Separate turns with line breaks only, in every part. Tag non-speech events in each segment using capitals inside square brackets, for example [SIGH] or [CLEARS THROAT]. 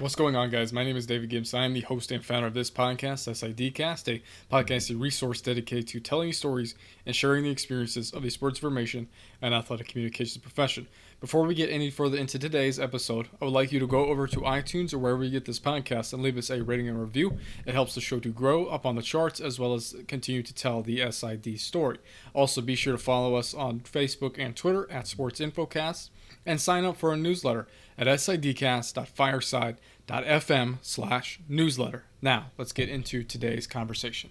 What's going on, guys? My name is David Gibbs. I am the host and founder of this podcast, SIDcast, a podcasting resource dedicated to telling stories and sharing the experiences of the sports information and athletic communications profession. Before we get any further into today's episode, I would like you to go over to iTunes or wherever you get this podcast and leave us a rating and review. It helps the show to grow up on the charts as well as continue to tell the SID story. Also, be sure to follow us on Facebook and Twitter at Sports Infocast and sign up for our newsletter at sidcast.fireside.fm slash newsletter. Now, let's get into today's conversation.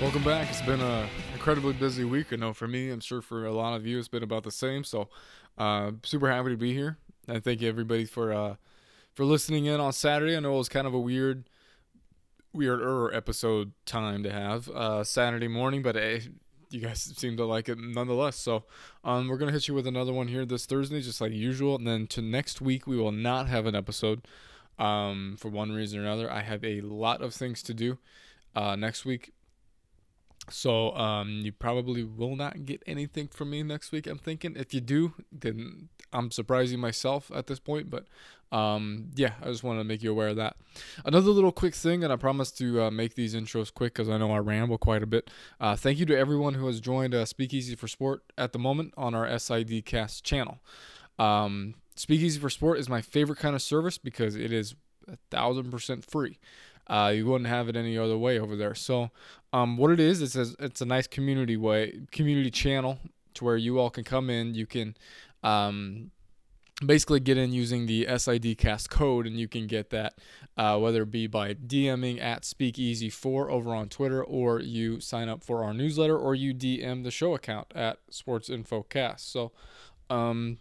Welcome back. It's been a incredibly busy week. I know for me, I'm sure for a lot of you, it's been about the same. So, uh, super happy to be here. And thank you everybody for uh, for listening in on Saturday. I know it was kind of a weird, weirder episode time to have uh, Saturday morning, but hey, you guys seem to like it nonetheless. So, um, we're gonna hit you with another one here this Thursday, just like usual. And then to next week, we will not have an episode. Um, for one reason or another, I have a lot of things to do uh, next week so um, you probably will not get anything from me next week. I'm thinking if you do, then I'm surprising myself at this point. But um, yeah, I just wanted to make you aware of that. Another little quick thing, and I promise to uh, make these intros quick because I know I ramble quite a bit. Uh, thank you to everyone who has joined uh, Speakeasy for Sport at the moment on our SID Cast channel. Um, Speakeasy for Sport is my favorite kind of service because it is a thousand percent free. Uh, you wouldn't have it any other way over there. So, um, what it is, it's a, it's a nice community way, community channel to where you all can come in. You can um, basically get in using the SID cast code, and you can get that uh, whether it be by DMing at Speakeasy4 over on Twitter, or you sign up for our newsletter, or you DM the show account at Sports Info Cast. So, um,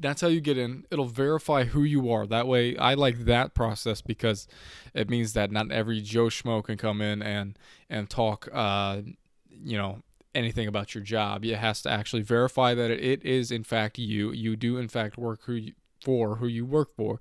that's how you get in. It'll verify who you are. That way, I like that process because it means that not every Joe Schmo can come in and and talk, uh, you know, anything about your job. It has to actually verify that it is in fact you. You do in fact work who you, for who you work for,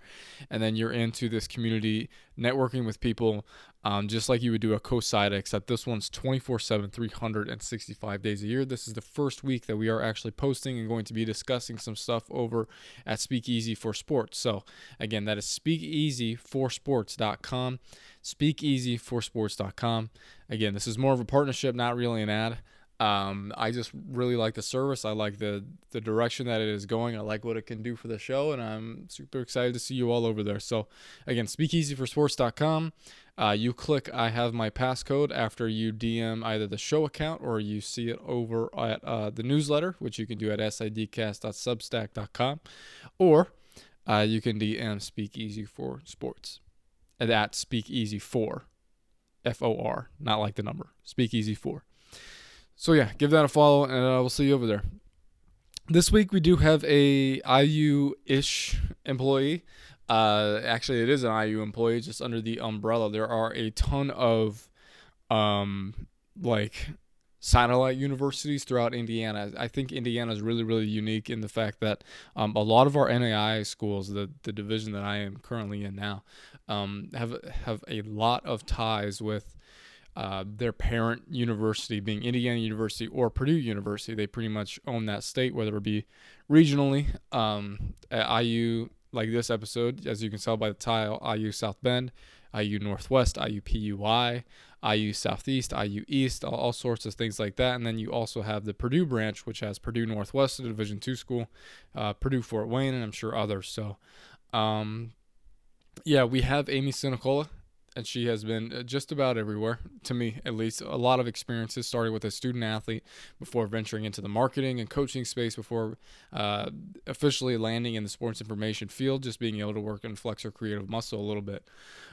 and then you're into this community networking with people um, just like you would do a COSIDA, except this one's 24 7, 365 days a year. This is the first week that we are actually posting and going to be discussing some stuff over at Speakeasy for Sports. So, again, that is speakeasyforsports.com. Speakeasyforsports.com. Again, this is more of a partnership, not really an ad. Um, I just really like the service. I like the the direction that it is going. I like what it can do for the show, and I'm super excited to see you all over there. So, again, speakeasyforsports.com. Uh, you click I have my passcode after you DM either the show account or you see it over at uh, the newsletter, which you can do at sidcast.substack.com, or uh, you can DM Speakeasy for Sports at Speakeasy for F O R, not like the number Speakeasy for. So yeah, give that a follow, and uh, we'll see you over there. This week we do have a IU-ish employee. Uh, actually, it is an IU employee, just under the umbrella. There are a ton of, um, like satellite universities throughout Indiana. I think Indiana is really, really unique in the fact that um, a lot of our NAIA schools, the the division that I am currently in now, um, have have a lot of ties with uh, their parent university being Indiana University or Purdue University. They pretty much own that state, whether it be regionally. Um, at IU, like this episode, as you can tell by the tile, IU South Bend, IU Northwest, IU PUI, IU Southeast, IU East, all, all, sorts of things like that. And then you also have the Purdue branch, which has Purdue Northwest, a Division two school, uh, Purdue Fort Wayne, and I'm sure others. So, um, yeah, we have Aimee Sinacola and she has been uh, just about everywhere to me at least. A lot of experiences started with a student athlete before venturing into the marketing and coaching space before uh, officially landing in the sports information field just being able to work and flex her creative muscle a little bit.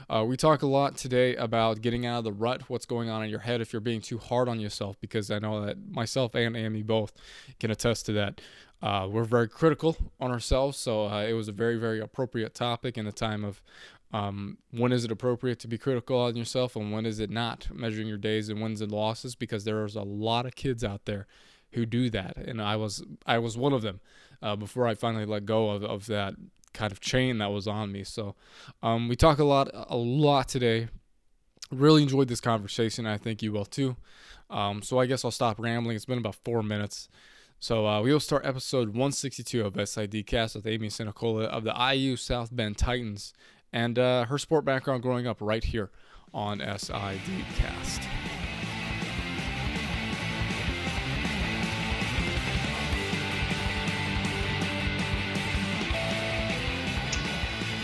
Uh, we talk a lot today about getting out of the rut what's going on in your head if you're being too hard on yourself because i know that myself and aimee both can attest to that. Uh, we're very critical on ourselves, so uh, it was a very, very appropriate topic in the time of um, when is it appropriate to be critical on yourself and when is it not measuring your days and wins and losses because there's a lot of kids out there who do that and i was i was one of them uh, before i finally let go of, of that kind of chain that was on me. So um, we talk a lot a lot today. Really enjoyed this conversation. I think you will too. Um, so I guess I'll stop rambling. It's been about four minutes. So uh, we will start episode 162 of SID Cast with Aimee Sinacola of the IU South Bend Titans and uh, her sport background growing up right here on SIDcast.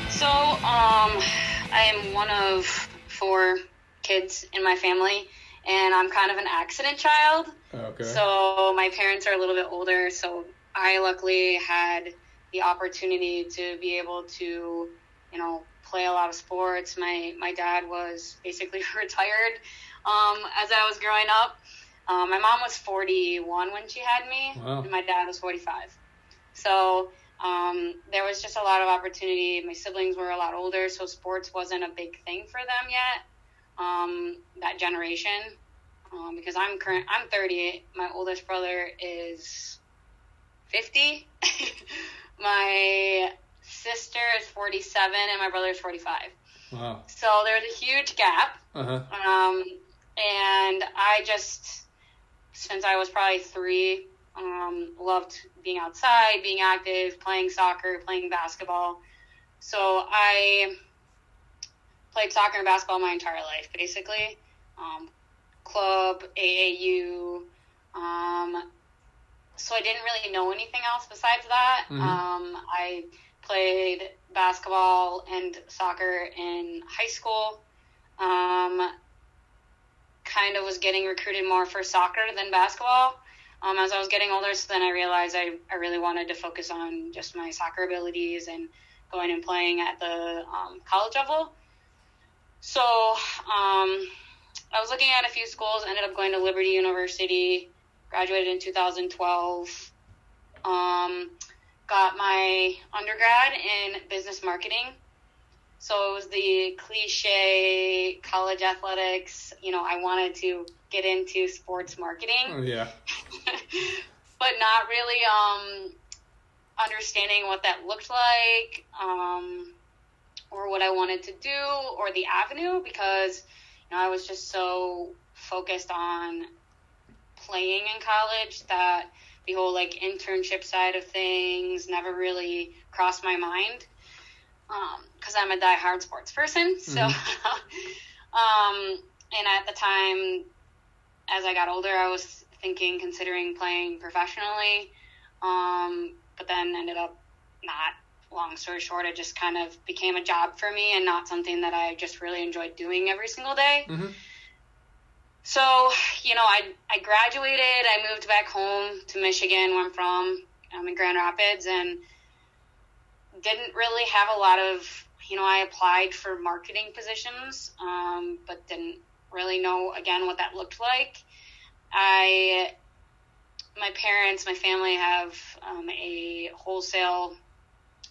So, um, I am one of four kids in my family, and I'm kind of an accident child.
Okay.
So, my parents are a little bit older, so I luckily had the opportunity to be able to, you know, play a lot of sports. My my dad was basically [LAUGHS] retired um, as I was growing up. Um, my mom was 41 when she had me,
Wow.
and my dad was 45. So um, there was just a lot of opportunity. My siblings were a lot older, so sports wasn't a big thing for them yet. Um, that generation, um, because I'm current, I'm 30. My oldest brother is 50. [LAUGHS] my sister is 47, and my brother is 45.
Wow.
So there's a huge gap.
Uh huh.
Um, and I just, since I was probably three, um, loved being outside, being active, playing soccer, playing basketball. So I played soccer and basketball my entire life, basically. Um, club, AAU. Um, so I didn't really know anything else besides that.
Mhm.
Um, I played basketball and soccer in high school. Um, kind of was getting recruited more for soccer than basketball. Um, as I was getting older, so then I realized I, I really wanted to focus on just my soccer abilities and going and playing at the um, college level. So um, I was looking at a few schools, ended up going to Liberty University, graduated in 2012. Um, got my undergrad in business marketing. So it was the cliche college athletics. You know, I wanted to get into sports marketing,
Oh, yeah. [LAUGHS]
but not really um, understanding what that looked like um, or what I wanted to do or the avenue because you know I was just so focused on playing in college that the whole like internship side of things never really crossed my mind because I'm a diehard sports person. So, [LAUGHS] um, and at the time, as I got older, I was thinking, considering playing professionally, um, but then ended up not. Long story short, it just kind of became a job for me and not something that I just really enjoyed doing every single day.
Mm-hmm.
So, you know, I, I graduated, I moved back home to Michigan, where I'm from. I'm in Grand Rapids, and didn't really have a lot of, you know, I applied for marketing positions, um, but didn't really know, again, what that looked like. I, my parents, my family have um, a wholesale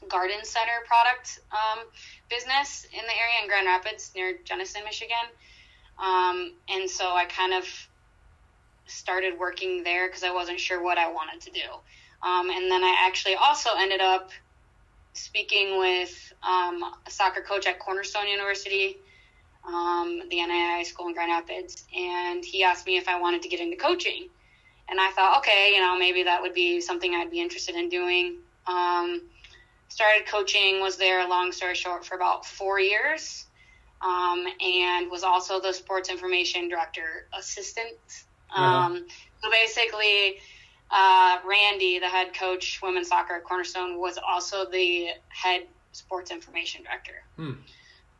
garden center product um, business in the area in Grand Rapids near Jenison, Michigan. Um, and so I kind of started working there because I wasn't sure what I wanted to do. Um, and then I actually also ended up speaking with um, a soccer coach at Cornerstone University, um, the NAIA school in Grand Rapids, and he asked me if I wanted to get into coaching. And I thought, okay, you know, maybe that would be something I'd be interested in doing. Um, started coaching, was there, long story short, for about four years um, and was also the sports information director assistant. Um, So basically, uh, Randy, the head coach women's soccer at Cornerstone, was also the head sports information director.
Hmm.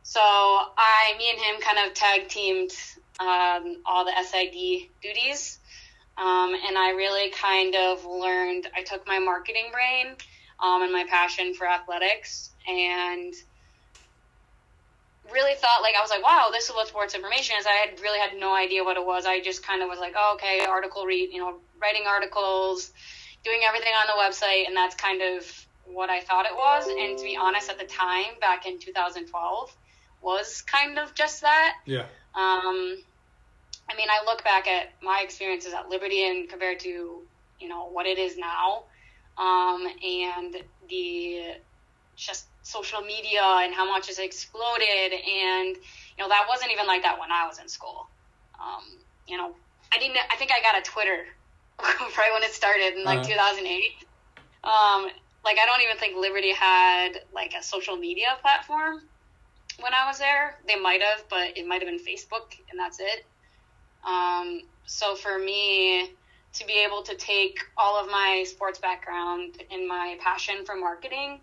So I, me and him, kind of tag teamed um, all the SID duties, um, and I really kind of learned. I took my marketing brain um, and my passion for athletics and really thought like I was like, wow, this is what sports information is. I had really had no idea what it was. I just kind of was like, oh, okay, article read, you know, writing articles, doing everything on the website, and that's kind of what I thought it was. And to be honest, at the time, back in 2012, was kind of just that.
Yeah.
Um, I mean, I look back at my experiences at Liberty and compared to, you know, what it is now, um, and the just social media and how much it's exploded. And, you know, that wasn't even like that when I was in school. Um, you know, I didn't, I think I got a Twitter [LAUGHS] right when it started in like uh-huh. 2008. Um, like I don't even think Liberty had like a social media platform when I was there. They might have, but it might have been Facebook, and that's it. Um, so for me to be able to take all of my sports background and my passion for marketing,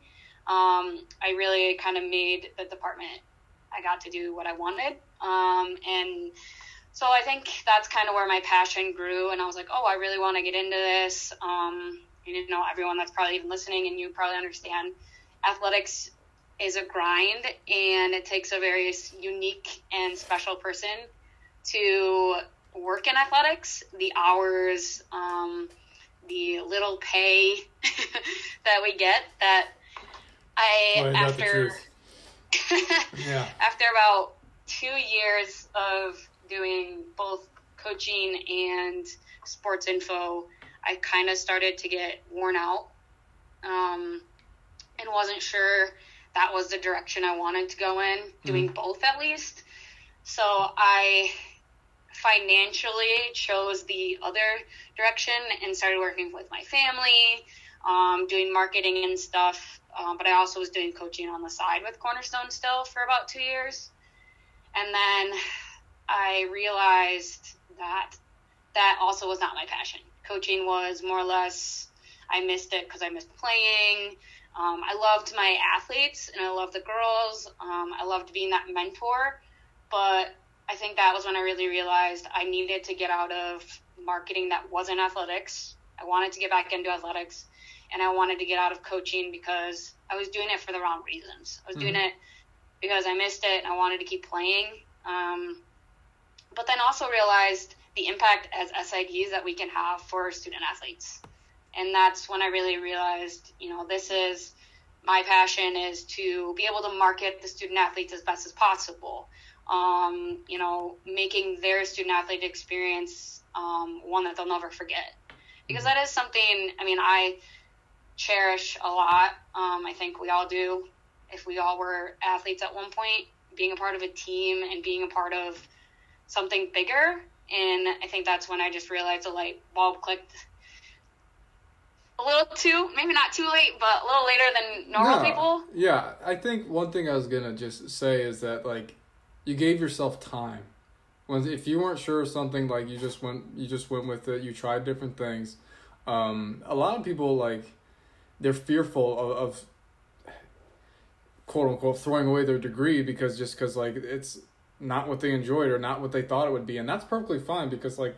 um, I really kind of made the department. I got to do what I wanted, um, and so I think that's kind of where my passion grew. And I was like, oh, I really want to get into this. Um, you know, everyone that's probably even listening, and you probably understand, athletics is a grind, and it takes a very unique and special person to work in athletics. The hours, um, the little pay [LAUGHS] that we get that I after [LAUGHS] yeah. after about two years of doing both coaching and sports info, I kind of started to get worn out um, and wasn't sure that was the direction I wanted to go in, doing mm both at least. So I financially chose the other direction and started working with my family, um, doing marketing and stuff. Um, but I also was doing coaching on the side with Cornerstone still for about two years. And then I realized that that also was not my passion. Coaching was more or less, I missed it because I missed playing. Um, I loved my athletes and I loved the girls. Um, I loved being that mentor. But I think that was when I really realized I needed to get out of marketing that wasn't athletics. I wanted to get back into athletics and I wanted to get out of coaching because I was doing it for the wrong reasons. I was mm-hmm. doing it because I missed it and I wanted to keep playing. Um, but then also realized the impact as SIDs that we can have for student athletes. And that's when I really realized, you know, this is my passion is to be able to market the student athletes as best as possible. Um, you know, making their student athlete experience um, one that they'll never forget. Because that is something, I mean, I cherish a lot. Um, I think we all do. If we all were athletes at one point, being a part of a team and being a part of something bigger. And I think that's when I just realized the light bulb clicked a little too, maybe not too late, but a little later than normal no, people.
Yeah, I think one thing I was gonna just say is that like you gave yourself time. When if you weren't sure of something, like you just went, you just went with it. You tried different things. Um, a lot of people like they're fearful of, of quote unquote throwing away their degree because just because like it's not what they enjoyed or not what they thought it would be. And that's perfectly fine because like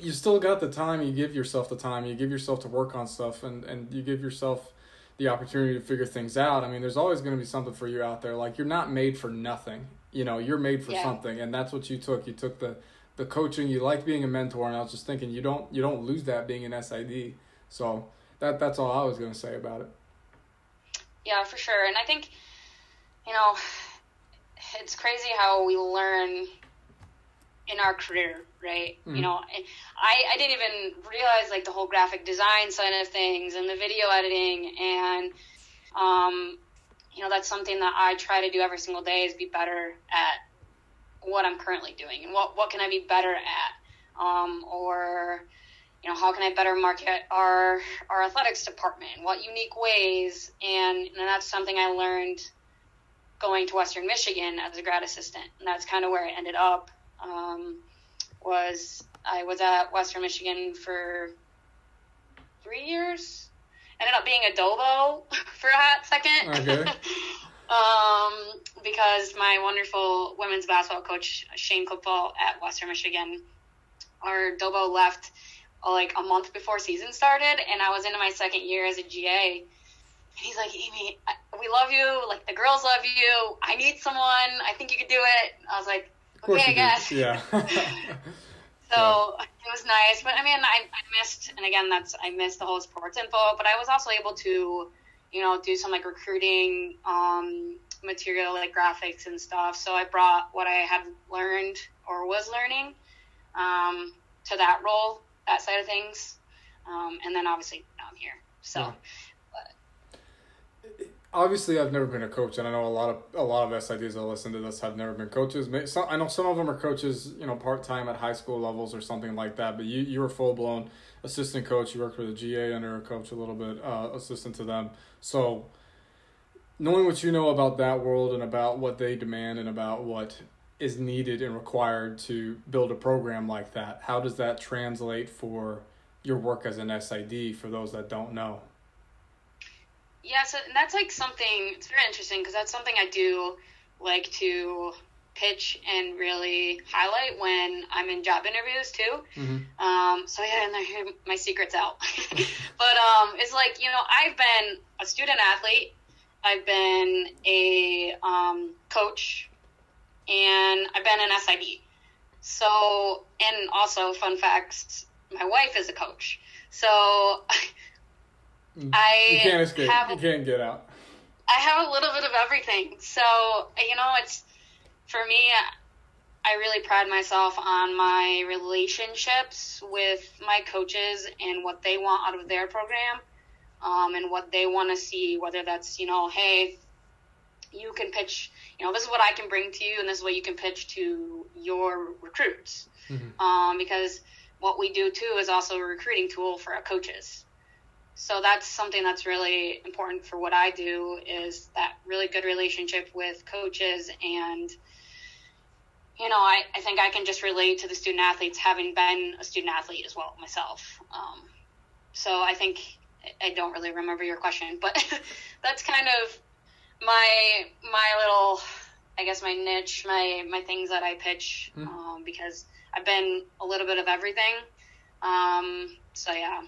you still got the time you give yourself the time you give yourself to work on stuff and and you give yourself the opportunity to figure things out. I mean there's always going to be something for you out there. Like you're not made for nothing you know you're made for yeah. something and that's what you took. You took the the coaching you liked being a mentor and i was just thinking you don't you don't lose that being an sid so that that's all i was going to say about it
yeah for sure and i think you know it's crazy how we learn in our career, right? Mm-hmm. You know, I, I didn't even realize like the whole graphic design side of things and the video editing and, um, you know, that's something that I try to do every single day is be better at what I'm currently doing and what, what can I be better at? Um, or, you know, how can I better market our, our athletics department? What unique ways? And, and that's something I learned going to Western Michigan as a grad assistant, and that's kind of where I ended up. Um, was I was at Western Michigan for three years. Ended up being a Dobo [LAUGHS] for a hot second. Okay. [LAUGHS] um, because my wonderful women's basketball coach Shane Clipfell at Western Michigan, our Dobo left like a month before season started, and I was into my second year as a GA and he's like, Aimee, we love you. Like, the girls love you. I need someone. I think you could do it. I was like, okay, I guess.
Yeah. [LAUGHS] [LAUGHS] so
yeah. it was nice. But I mean, I, I missed, and again, that's, I missed the whole sports info, but I was also able to, you know, do some like recruiting, um, material like graphics and stuff. So I brought what I had learned or was learning, um, to that role, that side of things. Um, and then obviously now I'm here. So, yeah.
obviously I've never been a coach, and I know a lot of a lot of SIDs that listen to this have never been coaches. Some, I know some of them are coaches, you know, part time at high school levels or something like that. But you you were full blown assistant coach. You worked with a GA under a coach a little bit, uh, assistant to them. So knowing what you know about that world and about what they demand and about what is needed and required to build a program like that, how does that translate for your work as an SID for those that don't know?
Yeah, so that's like something. It's very interesting because that's something I do like to pitch and really highlight when I'm in job interviews too. Mm-hmm. Um, so yeah, and here my secret's out. [LAUGHS] but um, it's like you know I've been a student athlete, I've been a um, coach, and I've been an SID. So and also fun facts, my wife is a coach. So I
you can't escape. Have, you can't get out.
I have a little bit of everything. So you know, it's for me. I really pride myself on my relationships with my coaches and what they want out of their program, um, and what they want to see. Whether that's you know, hey, you can pitch. You know, this is what I can bring to you, and this is what you can pitch to your recruits. Mm-hmm. Um, because what we do too is also a recruiting tool for our coaches. So that's something that's really important for what I do is that really good relationship with coaches and you know, I, I think I can just relate to the student athletes having been a student athlete as well myself. Um, so I think I don't really remember your question, but [LAUGHS] that's kind of my my little I guess my niche, my my things that I pitch mm. um, because I've been a little bit of everything. Um, so yeah.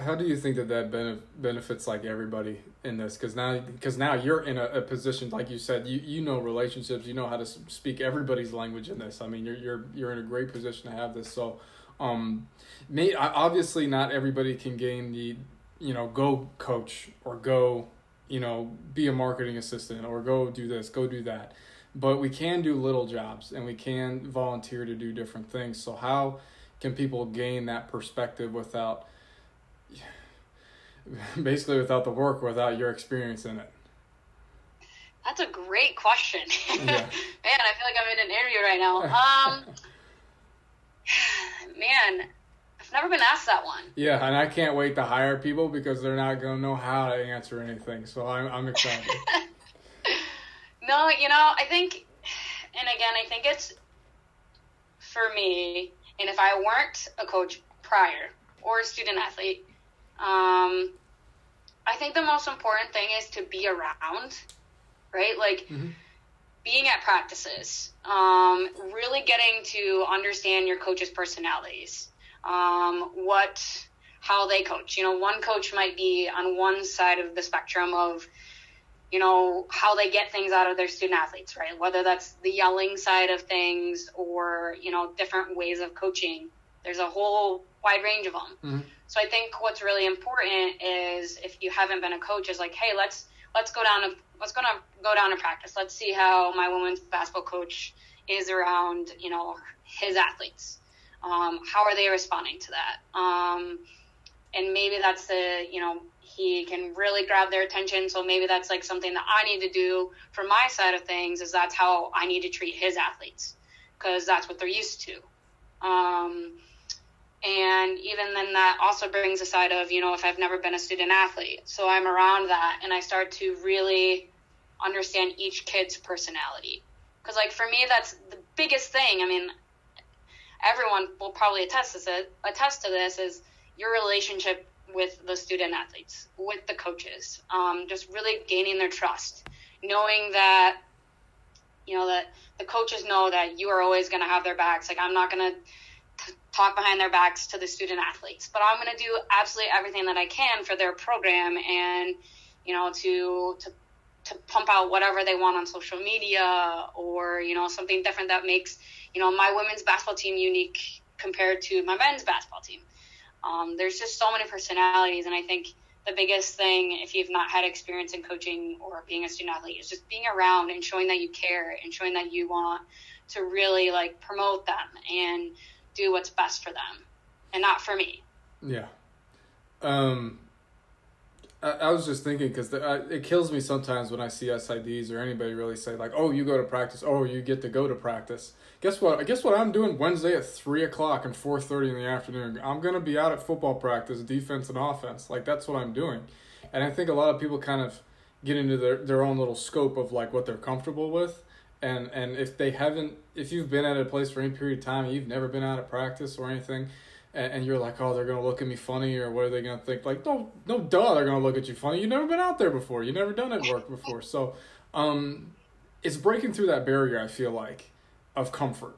How do you think that that benefits like everybody in this? Because now, because now you're in a, a, position, like you said, you you know relationships, you know how to speak everybody's language in this. I mean, you're you're you're in a great position to have this. So, um, may obviously not everybody can gain the, you know, go coach or go, you know, be a marketing assistant or go do this, go do that, but we can do little jobs and we can volunteer to do different things. So how can people gain that perspective without [SIGHS] basically without the work, without your experience in it?
That's a great question. [LAUGHS] Yeah. man, I feel like I'm in an interview right now. Um, [LAUGHS] [SIGHS] man, never been asked that one.
Yeah, and I can't wait to hire people because they're not going to know how to answer anything. So I'm, I'm excited. [LAUGHS]
no, you know, I think, and again, I think it's for me, and if I weren't a coach prior or a student athlete, um, I think the most important thing is to be around, right? Like mm-hmm. being at practices, um, really getting to understand your coaches' personalities, um, what, how they coach. You know, one coach might be on one side of the spectrum of, you know, how they get things out of their student athletes, right? Whether that's the yelling side of things or, you know, different ways of coaching. There's a whole wide range of them. Mm-hmm. So I think what's really important is if you haven't been a coach, is like, hey, let's let's go down to let's go to go down to practice. Let's see how my women's basketball coach is around, you know, his athletes. Um, how are they responding to that? Um, and maybe that's the you know he can really grab their attention. So maybe that's like something that I need to do for my side of things. Is that's how I need to treat his athletes because that's what they're used to. Um, and even then, that also brings a side of, you know, if I've never been a student athlete. So I'm around that and I start to really understand each kid's personality. Because, like, for me, that's the biggest thing. I mean, everyone will probably attest to, this, attest to this is your relationship with the student athletes, with the coaches, um, just really gaining their trust, knowing that, you know, that the coaches know that you are always going to have their backs. Like, I'm not going to talk behind their backs to the student athletes. But I'm going to do absolutely everything that I can for their program and, you know, to, to, to pump out whatever they want on social media or, you know, something different that makes, you know, my women's basketball team unique compared to my men's basketball team. Um, there's just so many personalities. And I think the biggest thing, if you've not had experience in coaching or being a student athlete, is just being around and showing that you care and showing that you want to really like promote them and do what's best for them and not for me.
Yeah. Um, I, I was just thinking because it kills me sometimes when I see SIDs or anybody really say like, "Oh, you go to practice. Oh, you get to go to practice." Guess what? I guess what I'm doing Wednesday at three o'clock and four thirty in the afternoon. I'm gonna be out at football practice, defense and offense. Like that's what I'm doing, and I think a lot of people kind of get into their their own little scope of like what they're comfortable with. And, and if they haven't, if you've been at a place for any period of time, you've never been out of practice or anything, and, and you're like, oh, they're gonna look at me funny, or what are they gonna think? Like, no, no, duh, they're gonna look at you funny. You've never been out there before. You've never done it work before. So, um, it's breaking through that barrier. I feel like of comfort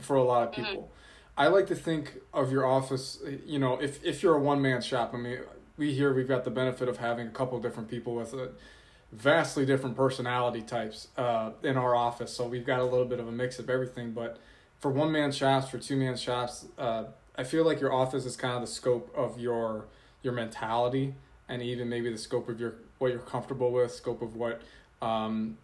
for a lot of mm-hmm. people. Mm-hmm. I like to think of your office. You know, if if you're a one man shop, I mean, we here we've got the benefit of having a couple different people with a vastly different personality types uh, in our office. So we've got a little bit of a mix of everything. But for one man shops, for two man shops, uh, I feel like your office is kind of the scope of your your mentality and even maybe the scope of your what you're comfortable with, scope of what um,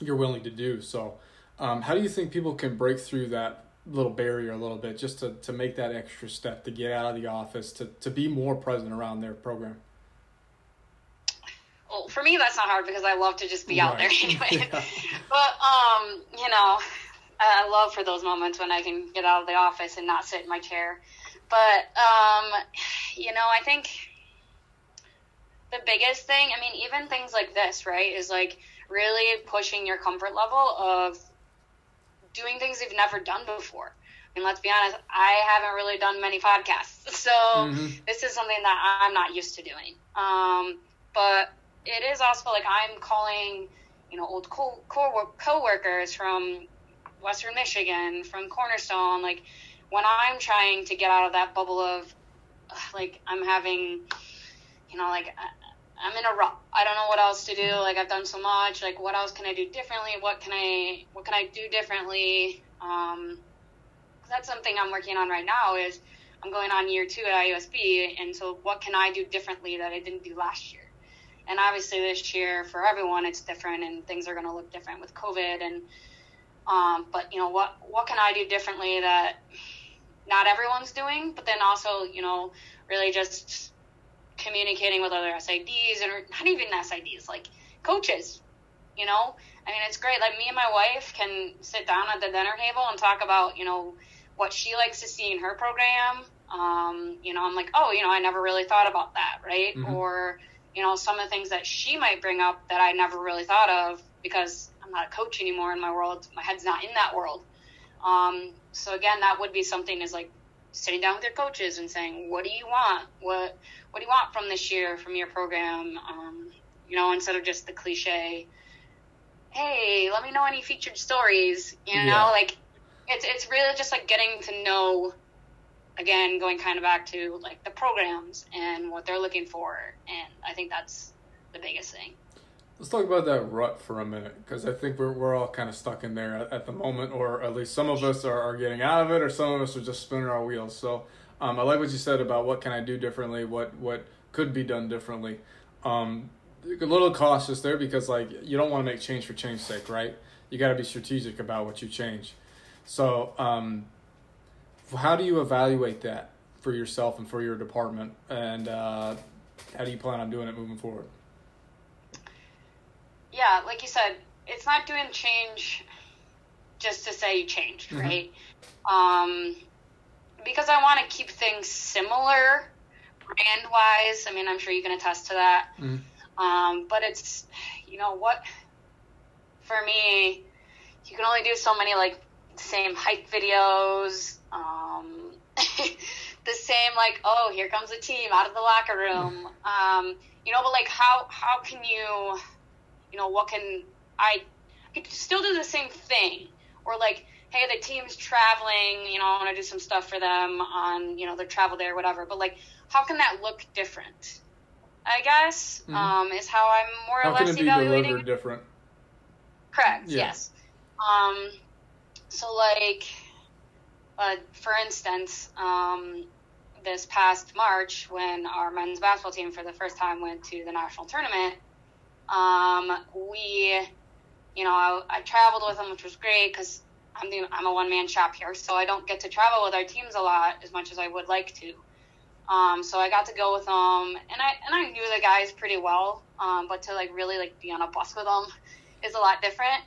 you're willing to do. So, um, how do you think people can break through that little barrier a little bit just to, to make that extra step to get out of the office to, to be more present around their program?
Well, for me, that's not hard because I love to just be right. out there [LAUGHS] anyway. [LAUGHS] yeah. But, um, you know, I love for those moments when I can get out of the office and not sit in my chair. But um, you know, I think the biggest thing, I mean, even things like this, right, is like really pushing your comfort level of doing things you've never done before. I mean, let's be honest, I haven't really done many podcasts, [LAUGHS] so mm-hmm. this is something that I'm not used to doing. Um, but it is also like I'm calling, you know, old co co-workers from Western Michigan, from Cornerstone, like when I'm trying to get out of that bubble of like I'm having, you know, like I'm in a rut. I don't know what else to do. Like I've done so much. Like what else can I do differently? What can I what can I do differently? Um, that's something I'm working on right now. Is I'm going on year two at IUSB, and so what can I do differently that I didn't do last year? And obviously this year for everyone it's different, and things are going to look different with COVID and um, but you know what what can I do differently that not everyone's doing? But then also you know really just communicating with other SIDs and not even SIDs like coaches. You know, I mean it's great. Like me and my wife can sit down at the dinner table and talk about you know what she likes to see in her program. Um, you know, I'm like, oh, you know, I never really thought about that, right? Mm-hmm. Or you know, some of the things that she might bring up that I never really thought of because I'm not a coach anymore in my world. My head's not in that world. Um, so again, that would be something is like sitting down with your coaches and saying, what do you want? What what do you want from this year from your program? Um, you know, instead of just the cliche, hey, let me know any featured stories. You know, yeah. like it's it's really just like getting to know. Again, going kind of back to like the programs and what they're looking for, and I think that's the biggest thing.
Let's talk about that rut for a minute because I think we're, we're all kind of stuck in there at, at, the moment, or at least some of us are, are getting out of it, or some of us are just spinning our wheels. So um, I like what you said about what can I do differently, what what could be done differently. Um, a little cautious there because like you don't want to make change for change's sake, right? You got to be strategic about what you change. So um, how do you evaluate that for yourself and for your department, and uh, how do you plan on doing it moving forward?
Yeah, like you said, it's not doing change just to say you changed, mm-hmm. right? Um, because I want to keep things similar brand wise. I mean, I'm sure you can attest to that. Mm-hmm. Um, but it's, you know, what, for me, you can only do so many like same hype videos, um, [LAUGHS] the same like, oh, here comes a team out of the locker room. Mm-hmm. Um, you know, but like how how can you you know, what can I, I could still do the same thing. Or like, hey, the team's traveling, you know, I want to do some stuff for them on, you know, their travel day or whatever. But like, how can that look different? I guess mm-hmm. um, is how I'm more
how
or less
evaluating. different.
Correct. Yeah. Yes. Um, so like, uh, for instance, um, this past March when our men's basketball team for the first time went to the national tournament, um, we, you know, I, I traveled with them, which was great because I'm the, I'm a one man shop here, so I don't get to travel with our teams a lot as much as I would like to. Um, so I got to go with them, and I and I knew the guys pretty well. Um, but to like really like be on a bus with them [LAUGHS] is a lot different.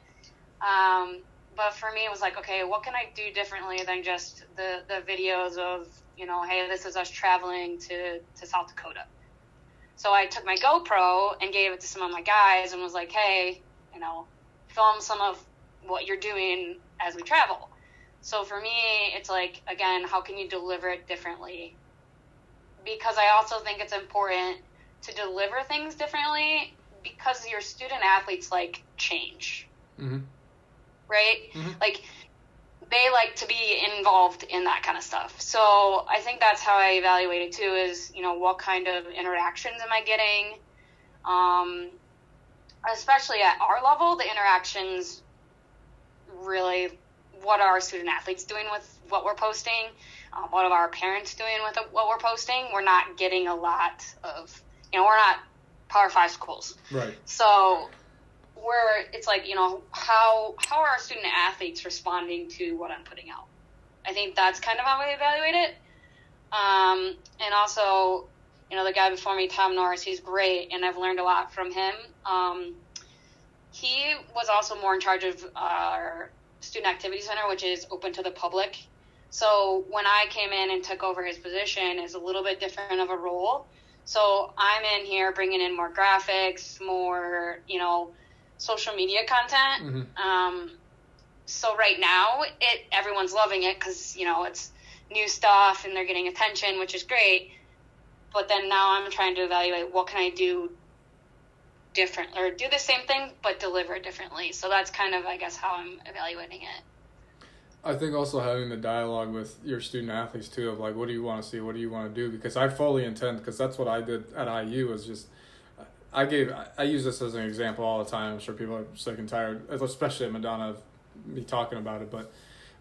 Um, but for me, it was like, okay, what can I do differently than just the the videos of you know, hey, this is us traveling to to South Dakota. So I took my GoPro and gave it to some of my guys and was like, hey, you know, film some of what you're doing as we travel. So for me, it's like, again, how can you deliver it differently? Because I also think it's important to deliver things differently because your student athletes like change.
Mm-hmm.
Right?
Mhm.
Like, they like to be involved in that kind of stuff. So I think that's how I evaluate it too is, you know, what kind of interactions am I getting? Um, especially at our level, the interactions really what are our student athletes doing with what we're posting? Um, what are our parents doing with what we're posting? We're not getting a lot of, you know, we're not Power Five schools.
Right.
So where it's like you know how how are our student athletes responding to what I'm putting out? I think that's kind of how we evaluate it. Um, and also, you know, the guy before me, Tom Norris, he's great, and I've learned a lot from him. Um, he was also more in charge of our student activity center, which is open to the public. So when I came in and took over his position, is a little bit different of a role. So I'm in here bringing in more graphics, more you know, social media content.
Mhm.
Um, so right now, it everyone's loving it because you know it's new stuff and they're getting attention, which is great. But then now I'm trying to evaluate what can I do different or do the same thing but deliver differently. So that's kind of I guess how I'm evaluating it.
I think also having the dialogue with your student athletes too of like, what do you want to see? What do you want to do? Because I fully intend, because that's what I did at IU was just, I gave, I use this as an example all the time. I'm sure people are sick and tired, especially at Madonna, of me talking about it. But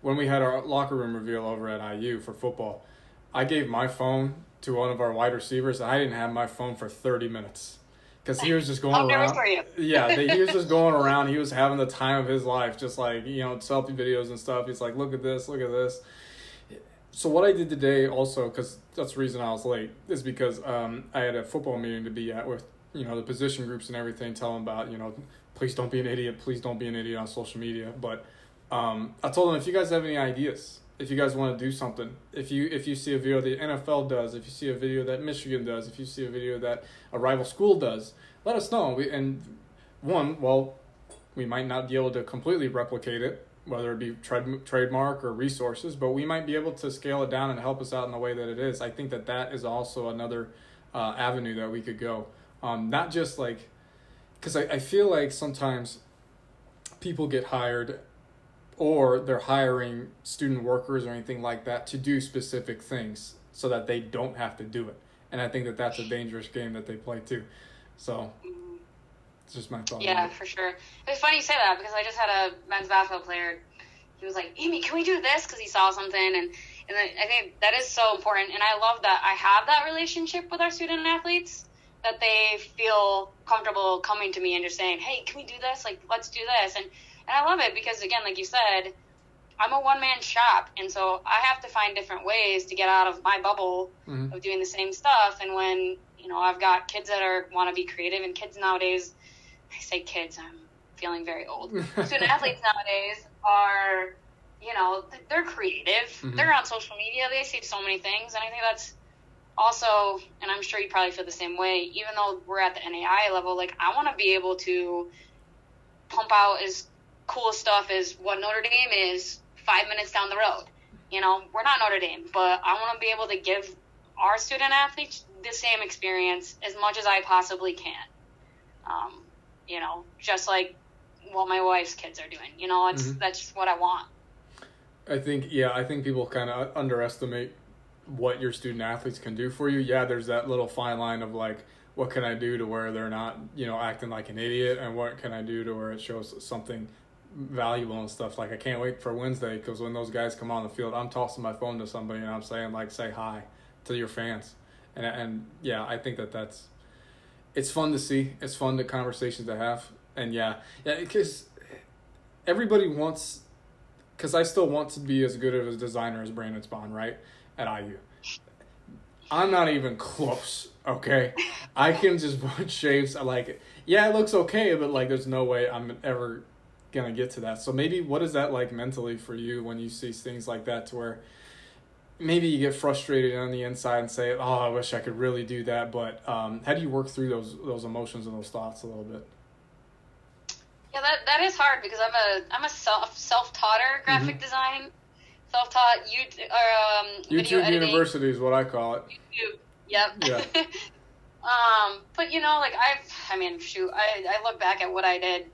when we had our locker room reveal over at IU for football, I gave my phone to one of our wide receivers. I didn't have my phone for 30 minutes because he was just going
nervous
around. yeah, he was just [LAUGHS] going around. He was having the time of his life, just like you know, selfie videos and stuff. He's like, look at this, look at this. So what I did today, also, because that's the reason I was late, is because um, I had a football meeting to be at with you know the position groups and everything. Tell them about you know, please don't be an idiot. Please don't be an idiot on social media. But um, I told them if you guys have any ideas, if you guys want to do something, if you if you see a video the NFL does, if you see a video that Michigan does, if you see a video that a rival school does, let us know. We and one, well, we might not be able to completely replicate it, whether it be trade, trademark or resources, but we might be able to scale it down and help us out in the way that it is. I think that that is also another uh, avenue that we could go. Um, not just like, because I, I feel like sometimes people get hired or they're hiring student workers or anything like that to do specific things so that they don't have to do it. And I think that that's a dangerous game that they play too. So it's just my thought.
Yeah, for sure. It's funny you say that because I just had a men's basketball player. He was like, "Aimee, can we do this?" Because he saw something, and and I I think that is so important. And I love that I have that relationship with our student athletes that they feel comfortable coming to me and just saying, "Hey, can we do this? Like, let's do this." And and I love it because again, like you said, I'm a one man shop, and so I have to find different ways to get out of my bubble
Mhm.
of doing the same stuff. And when you know I've got kids that are want to be creative, and kids nowadays, I say kids, I'm feeling very old. [LAUGHS] Student athletes nowadays are, you know, they're creative.
Mhm.
They're on social media. They see so many things, and I think that's also, and I'm sure you probably feel the same way. Even though we're at the NAIA level, like I want to be able to pump out as cool stuff as what Notre Dame is five minutes down the road. You know, we're not Notre Dame, but I want to be able to give our student athletes the same experience as much as I possibly can. Um, you know, just like what my wife's kids are doing. You know, it's
Mhm.
that's just what I want.
I think yeah, I think people kind of underestimate what your student athletes can do for you. Yeah, there's that little fine line of like, what can I do to where they're not, you know, acting like an idiot, and what can I do to where it shows something valuable and stuff. Like I can't wait for Wednesday because when those guys come on the field, I'm tossing my phone to somebody and I'm saying like, say hi to your fans, and and yeah, I think that that's it's fun to see. It's fun the conversations to have, and yeah, yeah, because everybody wants because I still want to be as good of a designer as Brandon Spahn, right? At IU. I'm not even close. Okay, I can just [LAUGHS] put shapes. I like it. Yeah, it looks okay, but like, there's no way I'm ever gonna get to that. So maybe what is that like mentally for you when you see things like that, to where maybe you get frustrated on the inside and say, "Oh, I wish I could really do that." But um, how do you work through those those emotions and those thoughts a little bit?
Yeah, that, that is hard because I'm a I'm a self self taughter graphic mm-hmm. design, self taught you or um,
YouTube University is what I call it.
YouTube. Yep. Yeah. [LAUGHS] um, but you know, like I've I mean, shoot, I I look back at what I did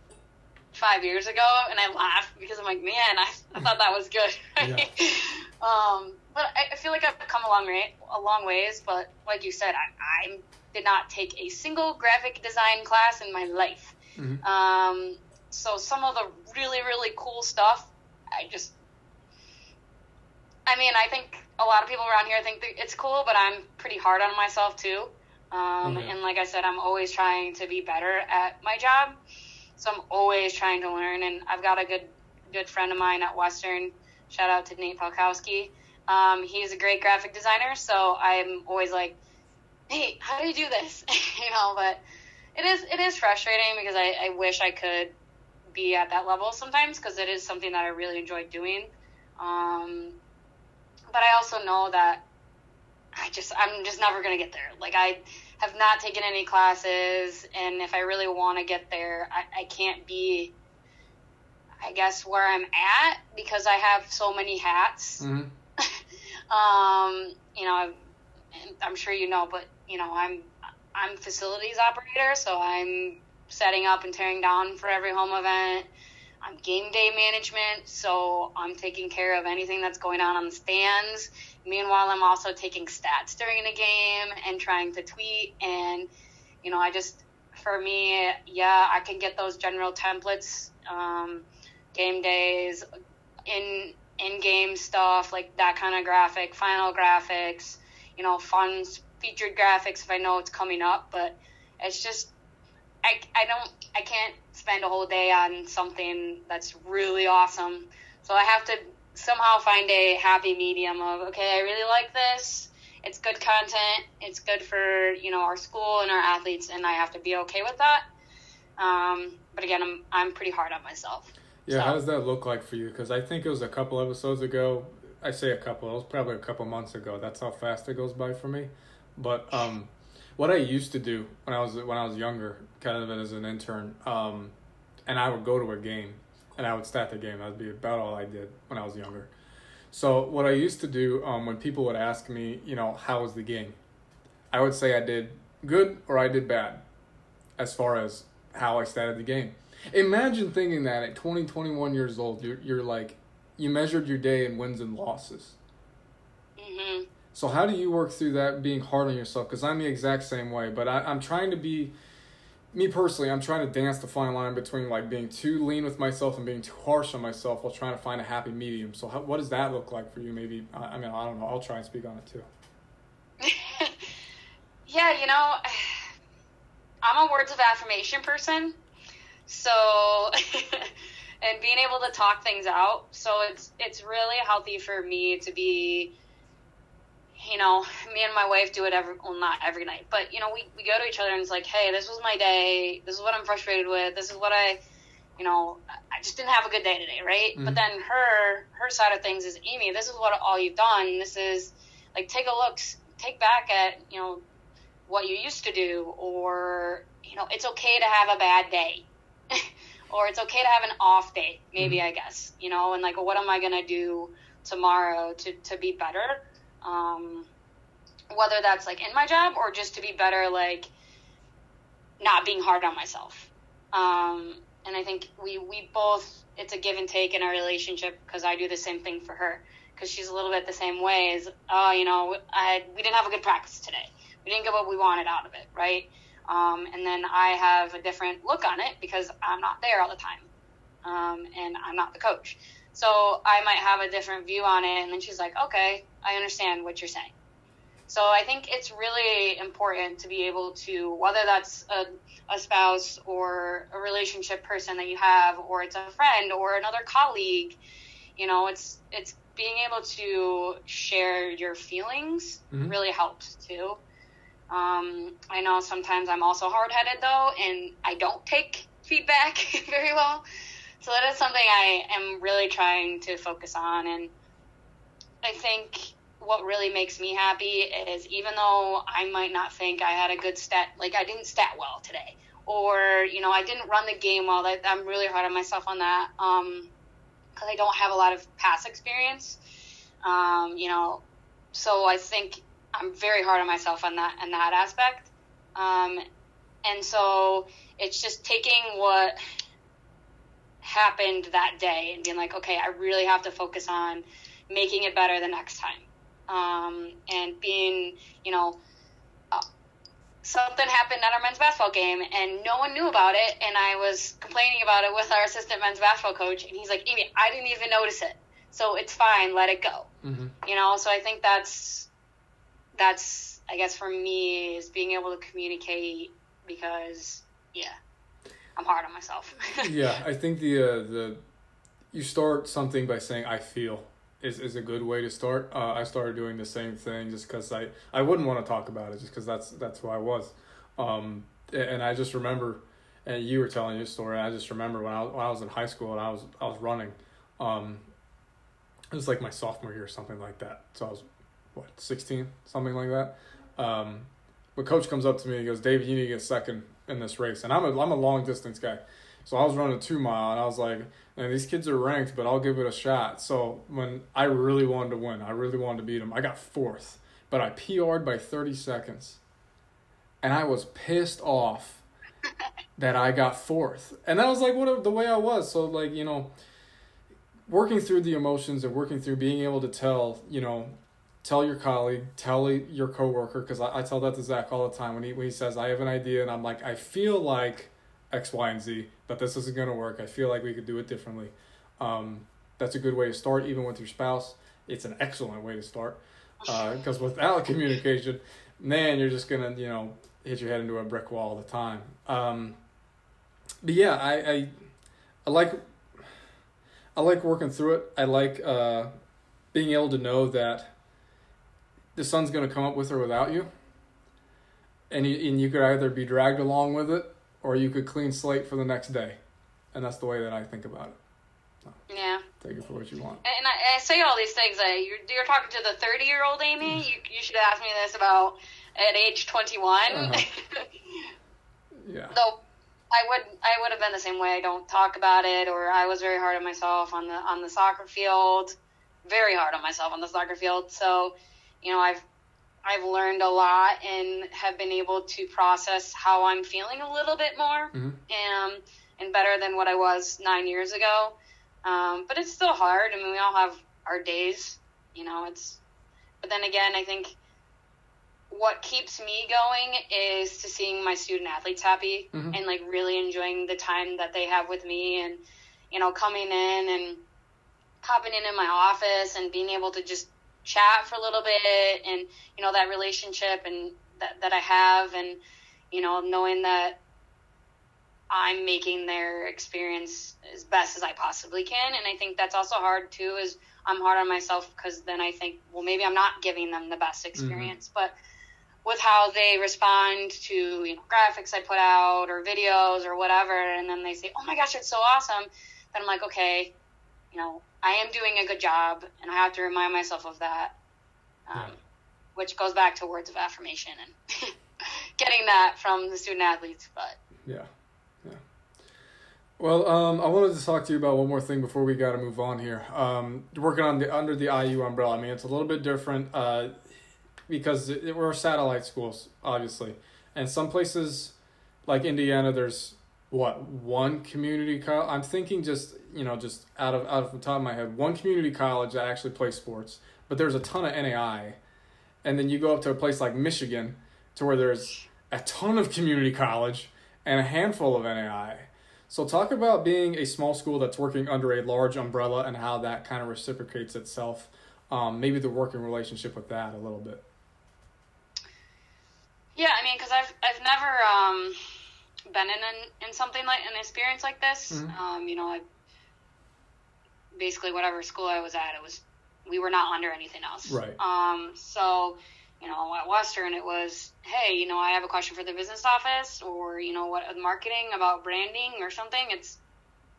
five years ago and I laugh because I'm like, man, I, I thought that was good. [LAUGHS] Right? Yeah. um, but I, I, feel like I've come a long way, a long ways. But like you said, I, I did not take a single graphic design class in my life. Mm-hmm. Um, so some of the really really cool stuff, I just, I mean, I think a lot of people around here think it's cool, but I'm pretty hard on myself too. Um. And like I said, I'm always trying to be better at my job. So I'm always trying to learn. And I've got a good good friend of mine at Western. Shout out to Nate Palkowski. Um, he's a great graphic designer, so I'm always like, "Hey, how do you do this?" [LAUGHS] you know. But it is it is frustrating because I, I wish I could be at that level sometimes because it is something that I really enjoy doing. Um, but I also know that I just I'm just never gonna get there. Like I have not taken any classes, and if I really want to get there, I, I can't be. I guess where I'm at because I have so many hats. Mm-hmm. [LAUGHS] um, you know, I'm sure you know, but you know, I'm I'm facilities operator, so I'm setting up and tearing down for every home event. I'm game day management, so I'm taking care of anything that's going on on the stands. Meanwhile, I'm also taking stats during the game and trying to tweet. And, you know, I just, for me, yeah, I can get those general templates, um, game days, in in game stuff, like that kind of graphic, final graphics, you know, fun featured graphics if I know it's coming up. But it's just, I, I don't, I can't spend a whole day on something that's really awesome. So I have to somehow find a happy medium of, okay, I really like this. It's good content. It's good for, you know, our school and our athletes, and I have to be okay with that. Um, but again, I'm, I'm pretty hard on myself.
Yeah, so. how does that look like for you? Because I think it was a couple episodes ago. I say a couple. It was probably a couple months ago. That's how fast it goes by for me. But um, what I used to do when I was when I was younger, kind of as an intern, um, and I would go to a game, and I would stat the game. That'd be about all I did when I was younger. So what I used to do um, when people would ask me, you know, how was the game, I would say I did good or I did bad, as far as how I started the game. Imagine thinking that at 20, 21 years old, you're, you're like, you measured your day in wins and losses. Mm-hmm. So how do you work through that being hard on yourself? Because I'm the exact same way, but I, I'm trying to be, me personally, I'm trying to dance the fine line between like being too lean with myself and being too harsh on myself while trying to find a happy medium. So how, what does that look like for you? Maybe I mean I don't know. I'll try and speak on it too. [LAUGHS]
yeah, you know, [SIGHS] I'm a words of affirmation person. So, [LAUGHS] and being able to talk things out. So it's it's really healthy for me to be you know, me and my wife do it every well not every night, but you know, we, we go to each other and it's like, hey, this was my day, this is what I'm frustrated with, this is what I you know, I just didn't have a good day today, right? Mm-hmm. But then her her side of things is Aimee, this is what all you've done. This is like take a look take back at, you know, what you used to do or you know, it's okay to have a bad day. [LAUGHS] or it's okay to have an off day, maybe mm-hmm. I guess, you know, and like, what am I gonna do tomorrow to to be better? Um, whether that's like in my job or just to be better, like not being hard on myself. Um, and I think we we both it's a give and take in our relationship because I do the same thing for her because she's a little bit the same way as oh you know I we didn't have a good practice today we didn't get what we wanted out of it right um, and then I have a different look on it because I'm not there all the time. Um, and I'm not the coach. So I might have a different view on it. And then she's like, okay, I understand what you're saying. So I think it's really important to be able to, whether that's a, a spouse or a relationship person that you have, or it's a friend or another colleague, you know, it's, it's being able to share your feelings mm-hmm. really helps too. Um, I know sometimes I'm also hard headed though, and I don't take feedback [LAUGHS] very well. So that is something I am really trying to focus on. And I think what really makes me happy is even though I might not think I had a good stat, like I didn't stat well today, or you know I didn't run the game well. I'm really hard on myself on that because um, I don't have a lot of past experience. Um, you know, so I think I'm very hard on myself on that and that aspect. Um, and so it's just taking what happened that day and being like, okay, I really have to focus on making it better the next time. Um, and being, you know, uh, something happened at our men's basketball game and no one knew about it. And I was complaining about it with our assistant men's basketball coach. And he's like, Aimee, I didn't even notice it. So it's fine. Let it go. Mm-hmm. You know, so I think that's, that's, I guess for me is being able to communicate because, yeah, I'm hard on myself. [LAUGHS]
yeah, I think the uh, the you start something by saying I feel is, is a good way to start. Uh, I started doing the same thing just because I, I wouldn't want to talk about it just because that's that's who I was. Um, and I just remember, and you were telling your story. I just remember when I, when I was in high school and I was I was running. Um, it was like my sophomore year or something like that. So I was what sixteen, something like that. Um, but coach comes up to me and goes, "David, you need to get second in this race." And I'm a I'm a long distance guy, so I was running two mile, and I was like, "Man, these kids are ranked, but I'll give it a shot." So when I really wanted to win, I really wanted to beat them. I got fourth, but I PR'd by thirty seconds, and I was pissed off [LAUGHS] that I got fourth, and that was like what the way I was. So like you know, working through the emotions and working through being able to tell you know tell your colleague, tell your coworker, because I, I tell that to Zach all the time when he when he says I have an idea and I'm like I feel like X, Y, and Z, but this isn't gonna work. I feel like we could do it differently. Um, that's a good way to start, even with your spouse. It's an excellent way to start, because uh, without [LAUGHS] communication, man, you're just gonna you know hit your head into a brick wall all the time. Um, but yeah, I, I I like I like working through it. I like uh, being able to know that the sun's going to come up with or without you. And you, and you could either be dragged along with it or you could clean slate for the next day. And that's the way that I think about it.
So, yeah.
Take it for what you want.
And I, I say all these things. Uh, you're, you're talking to the 30 year old Aimee. You, you should ask me this about at age 21. Uh-huh. [LAUGHS]
yeah.
Though I would I would have been the same way. I don't talk about it, or I was very hard on myself on the on the soccer field, very hard on myself on the soccer field. So you know, I've I've learned a lot and have been able to process how I'm feeling a little bit more mm-hmm. and and better than what I was nine years ago. Um, but it's still hard. I mean, we all have our days, you know. It's but then again, I think what keeps me going is to seeing my student athletes happy mm-hmm. and like really enjoying the time that they have with me and you know coming in and popping in in my office and being able to just chat for a little bit and you know that relationship and that, that i have and you know knowing that i'm making their experience as best as i possibly can and i think that's also hard too is i'm hard on myself because then i think well maybe i'm not giving them the best mm-hmm. experience mm-hmm. but with how they respond to you know graphics i put out or videos or whatever and then they say oh my gosh it's so awesome then i'm like okay you know I am doing a good job, and I have to remind myself of that. Um, yeah. Which goes back to words of affirmation and [LAUGHS] getting that from the student athletes. But
yeah, yeah. Well, um, I wanted to talk to you about one more thing before we got to move on here. Um, working on the under the IU umbrella. I mean, it's a little bit different uh, because it, it, we're satellite schools, obviously, and some places like Indiana, there's what one community college. I'm thinking just you know, just out of out of the top of my head, one community college that actually plays sports, but there's a ton of NAIA, and then you go up to a place like Michigan, to where there's a ton of community college and a handful of NAIA. So talk about being a small school that's working under a large umbrella and how that kind of reciprocates itself. Um, maybe the working relationship with that a little bit.
Yeah, I mean, because I've I've never um, been in an, in something like an experience like this. Mm-hmm. Um, you know, I basically whatever school I was at, it was we were not under anything else.
Right.
Um, so, you know, at Western, it was, hey, you know, I have a question for the business office, or you know, what marketing about branding or something. It's,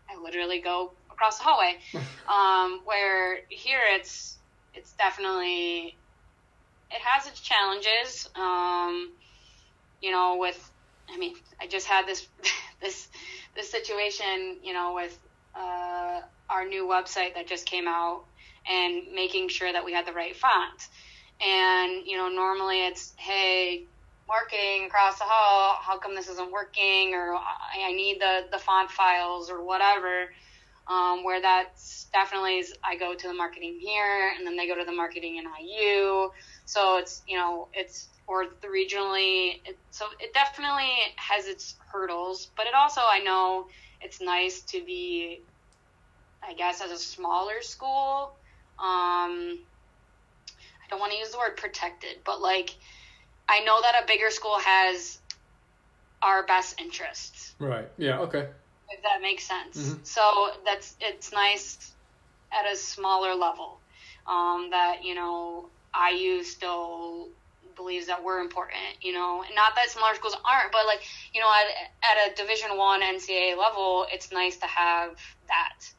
I literally go across the hallway. [LAUGHS] um, where here, it's, it's definitely, it has its challenges. Um, you know, with, I mean, I just had this, [LAUGHS] this, this situation, you know, with uh, our new website that just came out and making sure that we had the right font. And, you know, normally it's, hey, marketing across the hall, how come this isn't working? Or I need the, the font files or whatever. Um, where that's definitely is I go to the marketing here and then they go to the marketing in IU. So it's, you know, it's, or the regionally, it, so it definitely has its hurdles, but it also, I know it's nice to be, I guess, as a smaller school um, I don't want to use the word protected, but like I know that a bigger school has our best interests.
Right. Yeah. Okay.
If that makes sense.
Mm-hmm.
So that's it's nice at a smaller level um, that you know IU still believes that we're important. You know, And not that smaller schools aren't, but like you know at at a Division One NCAA level, it's nice to have that,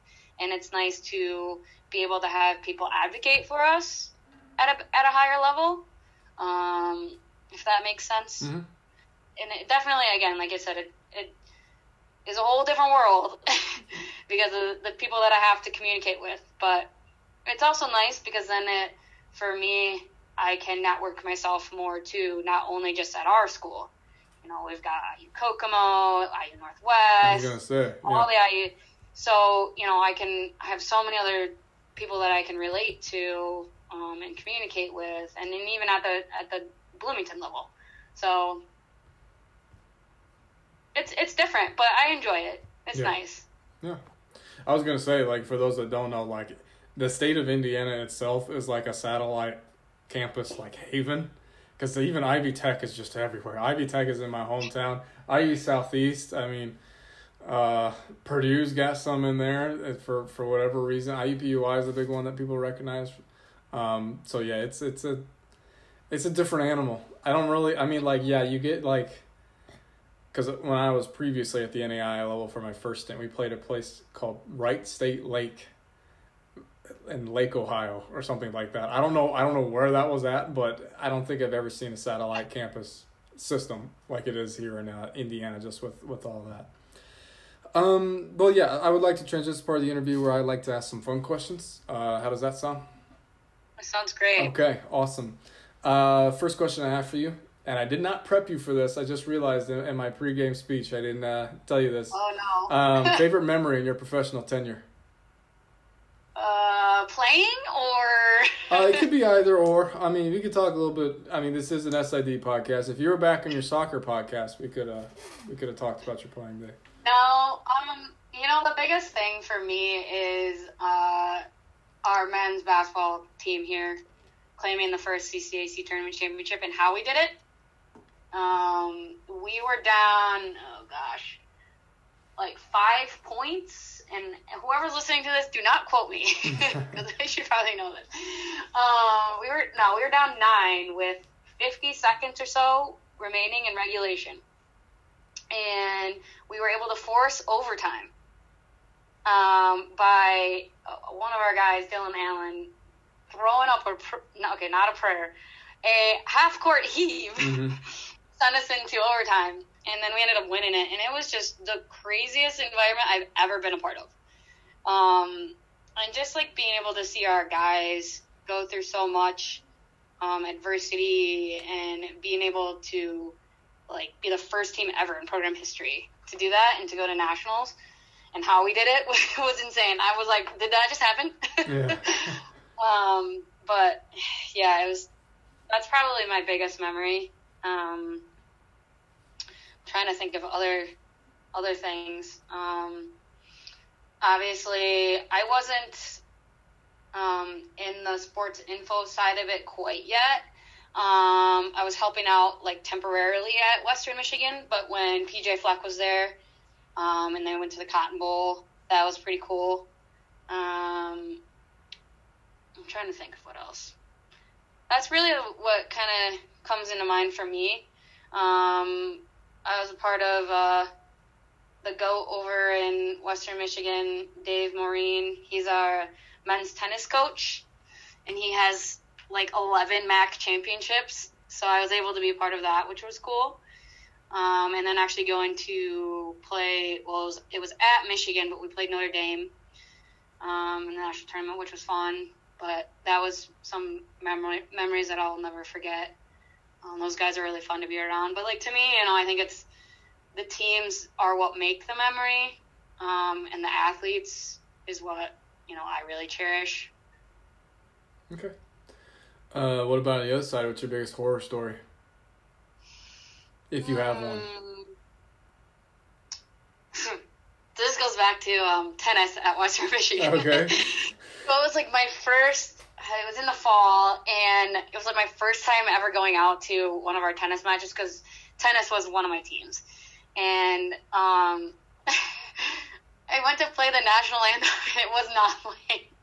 and it's nice to be able to have people advocate for us at a, at a higher level, um, if that makes sense.
Mm-hmm.
And it definitely, again, like I said, it is a whole different world [LAUGHS] because of the people that I have to communicate with. But it's also nice because then it, for me, I can network myself more too, not only just at our school. You know, we've got IU Kokomo, IU Northwest,
I was gonna say yeah.
all the IU. So, you know, I can I have so many other people that I can relate to um, and communicate with, and then even at the at the Bloomington level. So it's it's different, but I enjoy it. It's
Yeah.
nice.
Yeah. I was gonna say, like, for those that don't know, like, the state of Indiana itself is like a satellite campus, like haven, because even Ivy Tech is just everywhere. Ivy Tech is in my hometown. IU Southeast. I mean, uh, Purdue's got some in there uh, for for whatever reason. IUPUI is a big one that people recognize. Um, so yeah, it's it's a it's a different animal. I don't really. I mean, like, yeah, you get like because when I was previously at the NAIA level for my first stint, we played a place called Wright State Lake in Lake, Ohio, or something like that. I don't know. I don't know where that was at, but I don't think I've ever seen a satellite campus system like it is here in uh, Indiana, just with with all that. Um, well, yeah, I would like to transition to part of the interview where I like to ask some fun questions. Uh, how does that sound?
It sounds great.
Okay, awesome. Uh, first question I have for you, and I did not prep you for this. I just realized in, in my pregame speech I didn't uh, tell you this.
Oh no.
Um, [LAUGHS] favorite memory in your professional tenure?
uh, playing or
Uh, it could be [LAUGHS] either or. I mean, we could talk a little bit. I mean, this is an SID podcast. If you were back on your soccer podcast, we could uh, we could have talked about your playing day.
No, um, you know the biggest thing for me is uh, our men's basketball team here claiming the first CCAC tournament championship and how we did it. Um, we were down, oh gosh, like five points, and whoever's listening to this, do not quote me [LAUGHS] because I should probably know this. Um, we were no, we were down nine with 50 seconds or so remaining in regulation and we were able to force overtime um, by uh, one of our guys, Dylan Allen, throwing up a pr- no, okay, not a prayer, a half court heave,
Mhm. [LAUGHS]
sent us into overtime, and then we ended up winning it, and it was just the craziest environment I've ever been a part of. Um, and just like being able to see our guys go through so much um, adversity and being able to like be the first team ever in program history to do that and to go to nationals and how we did it [LAUGHS] was insane. I was like, did that just happen?
Yeah. [LAUGHS]
um, but yeah, it was. That's probably my biggest memory. Um, trying to think of other other things. Um, obviously, I wasn't um, in the sports info side of it quite yet. Um, I was helping out like temporarily at Western Michigan, but when PJ Fleck was there, um, and then went to the Cotton Bowl, that was pretty cool. Um, I'm trying to think of what else. That's really what kind of comes into mind for me. Um, I was a part of uh, the GOAT over in Western Michigan, Dave Morin. He's our men's tennis coach, and he has like 11 MAC championships. So I was able to be a part of that, which was cool. Um, and then actually going to play, well, it was, it was at Michigan, but we played Notre Dame um, in the national tournament, which was fun. But that was some memory, memories that I'll never forget. Um, those guys are really fun to be around. But like to me, you know, I think it's the teams are what make the memory, um, and the athletes is what you know I really cherish.
Okay. Uh, what about on the other side? What's your biggest horror story? If you have one.
Mm. [LAUGHS] this goes back to um, tennis at Western Michigan.
Okay. [LAUGHS]
so it was like my first. It was in the fall, and it was like my first time ever going out to one of our tennis matches because tennis was one of my teams, and um, [LAUGHS] I went to play the national [LAUGHS] anthem, and it was not playing. [LAUGHS]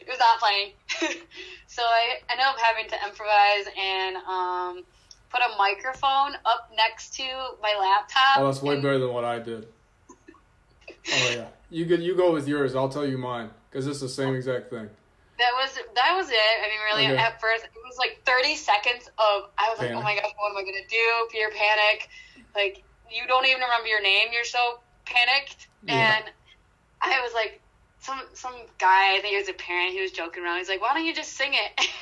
it was not playing. so I ended up having to improvise and um, put a microphone up next to my laptop.
Oh, that's way
and-
better than what I did. Oh yeah, you go. You go with yours. I'll tell you mine because it's the same exact thing.
That was that was it. I mean, really,
Okay.
at first it was like thirty seconds of I was like, oh my gosh, what am I gonna do? Pure panic. Like you don't even remember your name. You're so panicked.
Yeah.
And I was like, some some guy. I think he was a parent. He was joking around. He's like, why don't you just sing it? [LAUGHS]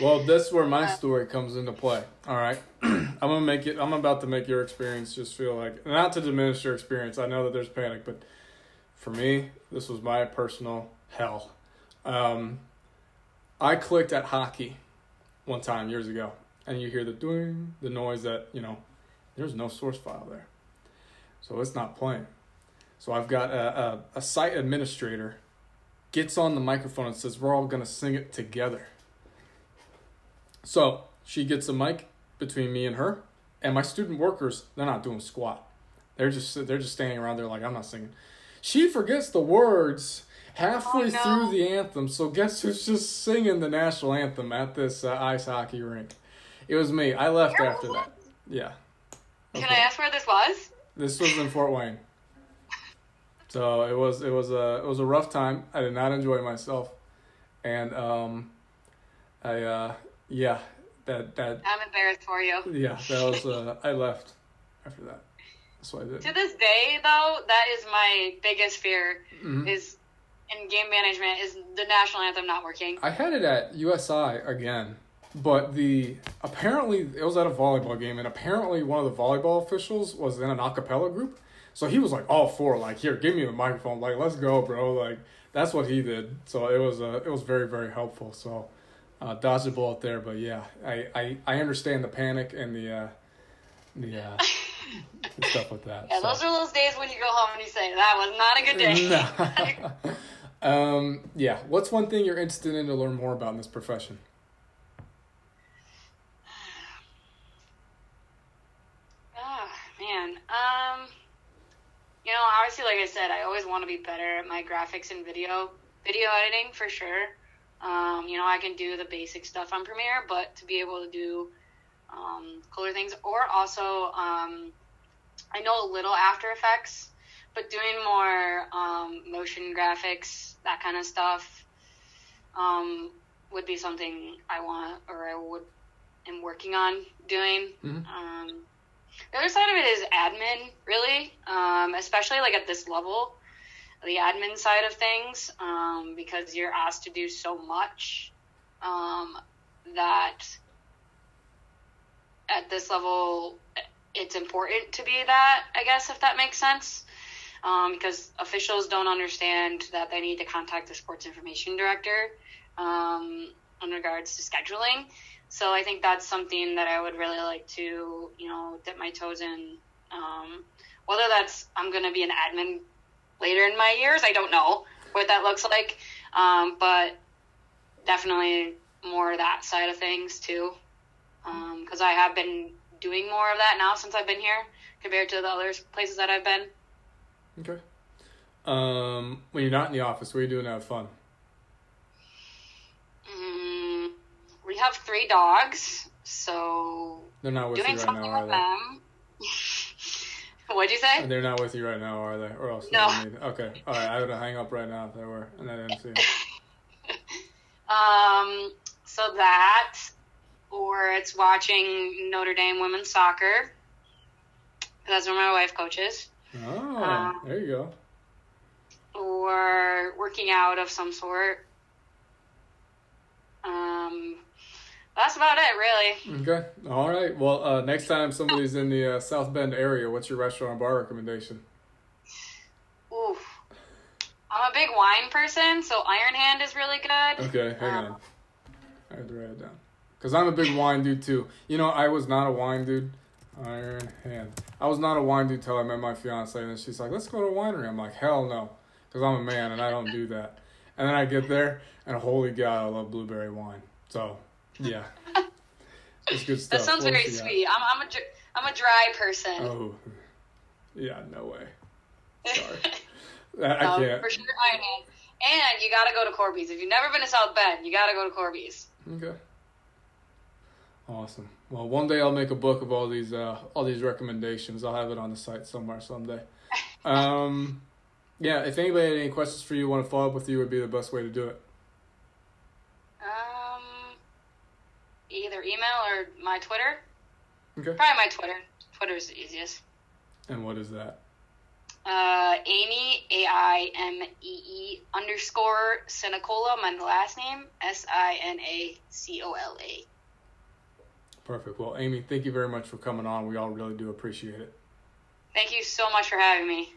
Well, that's where my story comes into play. All right, [CLEARS THROAT] I'm gonna make it. I'm about to make your experience just feel like not to diminish your experience. I know that there's panic, but for me, this was my personal hell. Um, I clicked at hockey one time years ago, and you hear the doing the noise that you know there's no source file there, so it's not playing. So I've got a, a, a site administrator gets on the microphone and says we're all gonna sing it together. So she gets a mic between me and her, and my student workers, they're not doing squat. They're just they're just standing around there like I'm not singing. She forgets the words halfway
Oh, no.
through the anthem. So guess who's just singing the national anthem at this uh, ice hockey rink? It was me. I left after that. Yeah.
Can I ask where this was?
This was in Fort Wayne. So it was it was a it was a rough time. I did not enjoy myself, and um, I uh yeah that that
I'm embarrassed for you.
yeah that was [LAUGHS] uh I left after that. That's what I did.
To this day, though, that is my biggest fear.
Mhm.
Is in game management is the national anthem not working.
I had it at USI again, but the apparently it was at a volleyball game, and apparently one of the volleyball officials was in an acapella group, so he was like all for like here, give me the microphone, like let's go, bro, like that's what he did. So it was uh, it was very very helpful. So uh, dodged a bullet there, but yeah, I I, I understand the panic and the uh, the, uh, [LAUGHS] stuff with that.
Yeah,
so.
those are those days when you go home and you say that was not a good day. [LAUGHS]
No. [LAUGHS] um, yeah. What's one thing you're interested in to learn more about in this profession?
Ah, man. Um, you know, obviously, like I said, I always want to be better at my graphics and video video editing for sure. Um, you know, I can do the basic stuff on Premiere, but to be able to do um, cooler things, or also, um, I know a little After Effects, but doing more um, motion graphics, that kind of stuff, um, would be something I want or I would am working on doing.
Mhm.
Um, the other side of it is admin, really, um, especially like at this level, the admin side of things, um, because you're asked to do so much um, that at this level, it's important to be that, I guess, if that makes sense. Um, because officials don't understand that they need to contact the sports information director um, in regards to scheduling. So I think that's something that I would really like to, you know, dip my toes in. Um, whether that's I'm going to be an admin later in my years, I don't know what that looks like. Um, but definitely more that side of things too. Because I have been doing more of that now since I've been here compared to the other places that I've been.
Okay. Um, when you're not in the office, what are you doing to have fun?
Mm. have three dogs, so
They're not with
doing
you right
something
now, are
with
they?
them. [LAUGHS] What'd you say?
They're not with you right now, are they? Or else
No.
need- Okay. All right. I would hang up right now if they were, and I didn't see. 'em. [LAUGHS]
Um, so that, or it's watching Notre Dame women's soccer. That's where my wife coaches.
Oh,
Uh,
there you go.
Or working out of some sort. Um, that's about it, really.
Okay. All right. Well, uh, next time somebody's in the uh, South Bend area, what's your restaurant or bar recommendation?
Ooh. I'm a big wine person, so Iron Hand is really good.
Okay, hang
Um,
on. I have to write it down. Because I'm a big wine dude too. You know, I was not a wine dude. Iron Hand. I was not a wine dude till I met my fiance, and then she's like, "Let's go to a winery." I'm like, "Hell no," because I'm a man and I don't do that. And then I get there, and holy god, I love blueberry wine. So, yeah, it's good stuff.
That sounds
What
very
got?
sweet. I'm, I'm, a, I'm a dry person.
Oh, yeah, no way. Sorry. That, [LAUGHS] I
Um,
can't.
For sure, Iron Hand. And you gotta go to Corby's. If you've never been to South Bend, you gotta go to Corby's.
Okay. Awesome. Well, one day I'll make a book of all these uh, all these recommendations. I'll have it on the site somewhere someday. [LAUGHS] Um, yeah. If anybody had any questions for you, want to follow up with you, would be the best way to do it.
Um, either email or my Twitter.
Okay.
Probably my Twitter. Twitter's the easiest.
And what is that?
Uh, Aimee A I M E E underscore Sinacola. My last name S I N A C O L A.
Perfect. Well, Aimee, thank you very much for coming on. We all really do appreciate it.
Thank you so much for having me.